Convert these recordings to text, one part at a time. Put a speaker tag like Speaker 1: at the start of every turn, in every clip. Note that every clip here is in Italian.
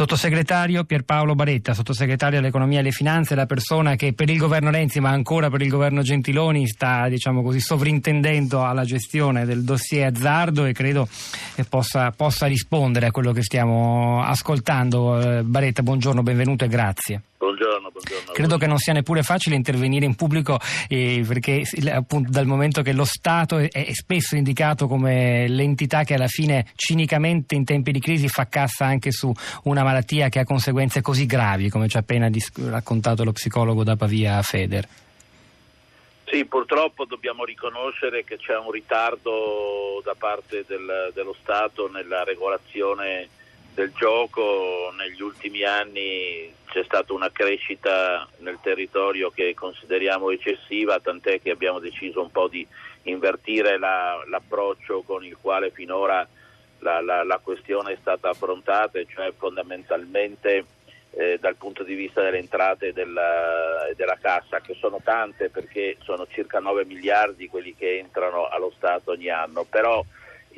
Speaker 1: Sottosegretario Pierpaolo Baretta, sottosegretario all'economia e alle finanze, la persona che per il governo Renzi, ma ancora per il governo Gentiloni, sta diciamo così, sovrintendendo alla gestione del dossier azzardo e credo che possa, possa rispondere a quello che stiamo ascoltando. Eh, Baretta, buongiorno, benvenuto e grazie. Credo che non sia neppure facile intervenire in pubblico eh, perché appunto dal momento che lo Stato è, è, spesso indicato come l'entità che alla fine cinicamente in tempi di crisi fa cassa anche su una malattia che ha conseguenze così gravi come ci ha appena dis- raccontato lo psicologo da Pavia Feder.
Speaker 2: Sì, purtroppo dobbiamo riconoscere che c'è un ritardo da parte del, dello Stato nella regolazione del gioco negli ultimi anni c'è stata una crescita nel territorio che consideriamo eccessiva, tant'è che abbiamo deciso un po' di invertire la, l'approccio con il quale finora la, la, la, questione è stata affrontata, cioè fondamentalmente eh, dal punto di vista delle entrate e della, della, cassa, che sono tante perché sono circa 9 miliardi quelli che entrano allo Stato ogni anno, però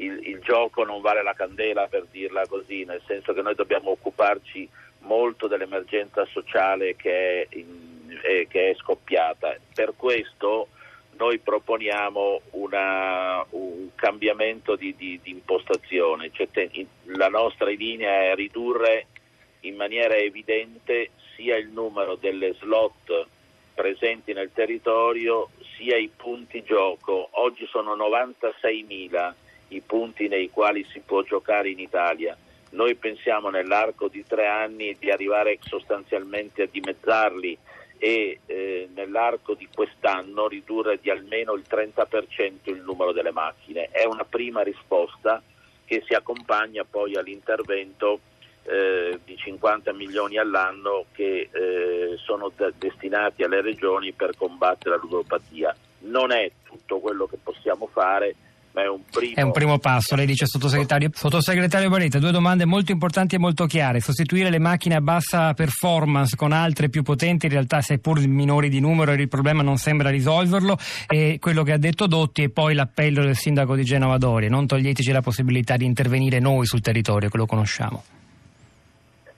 Speaker 2: il, il, gioco non vale la candela per dirla così, nel senso che noi dobbiamo occuparci molto dell'emergenza sociale che è, in, eh, che è scoppiata. Per questo noi proponiamo una, un cambiamento di, di, di impostazione, cioè, te, in, la nostra linea è ridurre in maniera evidente sia il numero delle slot presenti nel territorio sia i punti gioco. Oggi sono 96.000 i punti nei quali si può giocare in Italia. Noi pensiamo nell'arco di tre anni di arrivare sostanzialmente a dimezzarli e eh, nell'arco di quest'anno ridurre di almeno il 30% il numero delle macchine. È una prima risposta che si accompagna poi all'intervento eh, di 50 milioni all'anno che eh, sono de- destinati alle regioni per combattere la ludopatia. Non è tutto quello che possiamo fare, ma è un primo...
Speaker 1: È un primo passo, lei dice sottosegretario. Sottosegretario Baretta, due domande molto importanti e molto chiare. Sostituire le macchine a bassa performance con altre più potenti, in realtà seppur minori di numero il problema non sembra risolverlo, e quello che ha detto Dotti e poi l'appello del sindaco di Genova Doria. Non toglieteci la possibilità di intervenire noi sul territorio, che lo conosciamo.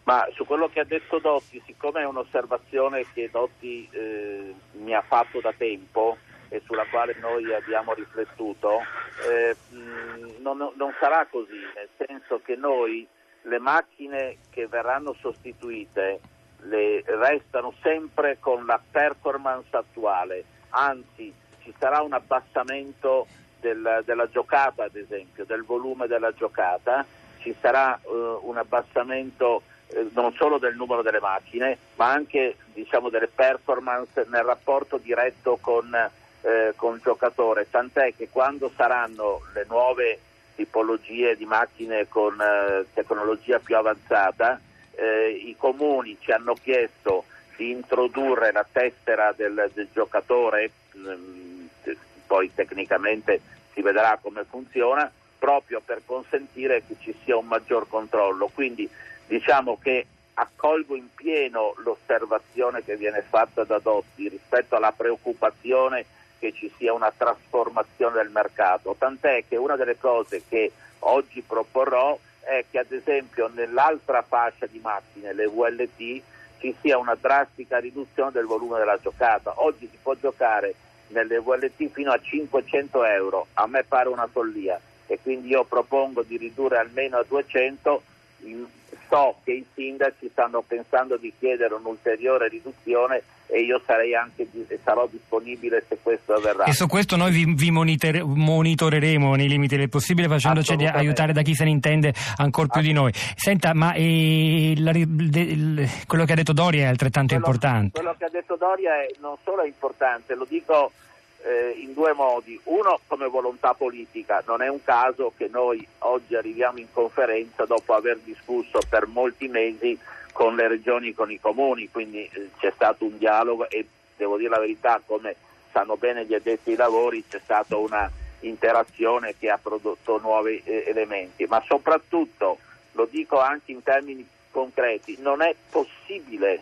Speaker 2: Ma su quello che ha detto Dotti, siccome è un'osservazione che Dotti eh, mi ha fatto da tempo, e sulla quale noi abbiamo riflettuto, eh, non, non sarà così, nel senso che noi le macchine che verranno sostituite le restano sempre con la performance attuale, anzi ci sarà un abbassamento del, della giocata, ad esempio, del volume della giocata, ci sarà uh, un abbassamento eh, non solo del numero delle macchine, ma anche diciamo, delle performance nel rapporto diretto con eh, con giocatore, tant'è che quando saranno le nuove tipologie di macchine con eh, tecnologia più avanzata, eh, i comuni ci hanno chiesto di introdurre la tessera del, del giocatore, mm, poi tecnicamente si vedrà come funziona, proprio per consentire che ci sia un maggior controllo. Quindi diciamo che accolgo in pieno l'osservazione che viene fatta da Dotti rispetto alla preoccupazione che ci sia una trasformazione del mercato, tant'è che una delle cose che oggi proporrò è che ad esempio nell'altra fascia di macchine, le VLT, ci sia una drastica riduzione del volume della giocata. Oggi si può giocare nelle VLT fino a 500 euro, a me pare una follia. E quindi io propongo di ridurre almeno a 200 so che i sindaci stanno pensando di chiedere un'ulteriore riduzione e io sarei anche, sarò disponibile se questo avverrà.
Speaker 1: E su questo noi vi, vi monitor- monitoreremo nei limiti del possibile facendoci aiutare da chi se ne intende ancora più di noi. Senta, ma eh, la, de, quello che ha detto Doria è altrettanto
Speaker 2: quello,
Speaker 1: importante.
Speaker 2: Quello che ha detto Doria è, non solo è importante, lo dico eh, in due modi. Uno come volontà politica, non è un caso che noi oggi arriviamo in conferenza dopo aver discusso per molti mesi con le regioni con i comuni, quindi eh, c'è stato un dialogo e devo dire la verità, come sanno bene gli addetti ai lavori, c'è stata una interazione che ha prodotto nuovi eh, elementi, ma soprattutto, lo dico anche in termini concreti, non è possibile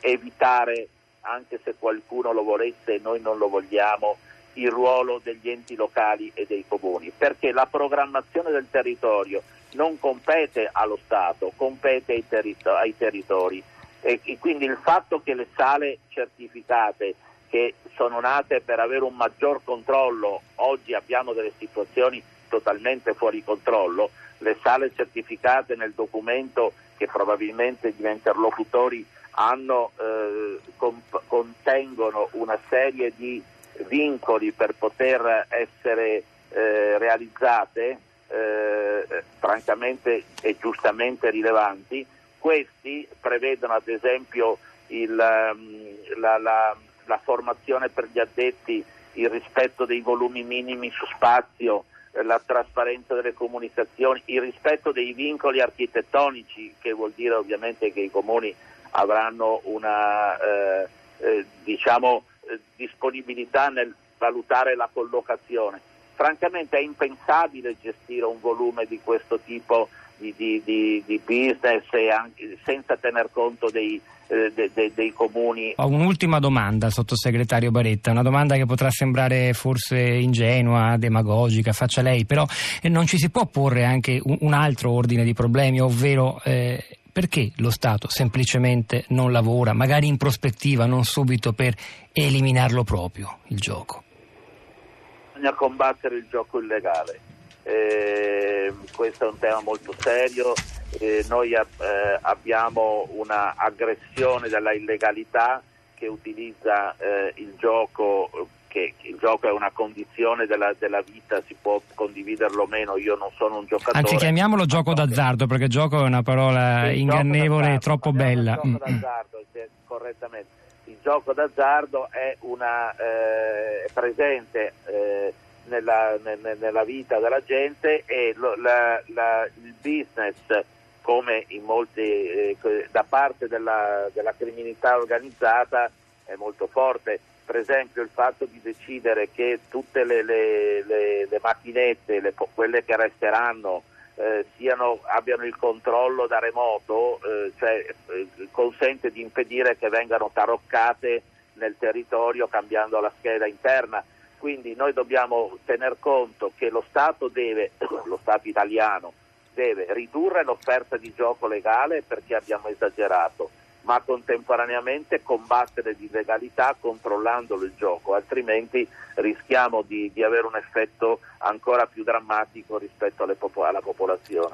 Speaker 2: evitare anche se qualcuno lo volesse e noi non lo vogliamo, il ruolo degli enti locali e dei comuni, perché la programmazione del territorio non compete allo Stato, compete ai, territori. Ai territori. E, e quindi il fatto che le sale certificate che sono nate per avere un maggior controllo, oggi abbiamo delle situazioni totalmente fuori controllo, le sale certificate nel documento che probabilmente gli interlocutori hanno, eh, comp- contengono una serie di vincoli per poter essere eh, realizzate, eh, francamente e giustamente rilevanti. Questi prevedono ad esempio il, mm, la, la, la formazione per gli addetti, il rispetto dei volumi minimi su spazio, la trasparenza delle comunicazioni, il rispetto dei vincoli architettonici, che vuol dire ovviamente che i comuni avranno una eh, eh, diciamo, eh, disponibilità nel valutare la collocazione. Francamente è impensabile gestire un volume di questo tipo di, di, di, di business senza tener conto dei, eh, de, de, dei comuni.
Speaker 1: Ho un'ultima domanda, sottosegretario Baretta, una domanda che potrà sembrare forse ingenua, demagogica, faccia lei, però eh, non ci si può porre anche un, un altro ordine di problemi, ovvero eh, perché lo Stato semplicemente non lavora, magari in prospettiva, non subito, per eliminarlo proprio il gioco?
Speaker 2: Bisogna combattere il gioco illegale. Eh, questo è un tema molto serio, eh, noi eh, abbiamo una aggressione della illegalità che utilizza eh, il gioco che il gioco è una condizione della, della, vita, si può condividerlo o meno, io non sono un giocatore.
Speaker 1: Anzi, chiamiamolo gioco d'azzardo, perché gioco è una parola ingannevole e troppo bella.
Speaker 2: Il gioco d'azzardo, correttamente. Il gioco d'azzardo è una, eh, presente eh, nella, nella, vita della gente e lo, la, la, il business come in molti, eh, da parte della, della criminalità organizzata è molto forte. Per esempio il fatto di decidere che tutte le, le, le, le macchinette, quelle che resteranno, eh, siano, abbiano il controllo da remoto, eh, cioè, eh, consente di impedire che vengano taroccate nel territorio cambiando la scheda interna. Quindi noi dobbiamo tener conto che lo Stato deve, lo Stato italiano, deve ridurre l'offerta di gioco legale perché abbiamo esagerato, ma contemporaneamente combattere l'illegalità controllandolo il gioco, altrimenti rischiamo di, di avere un effetto ancora più drammatico rispetto alle, alla popolazione.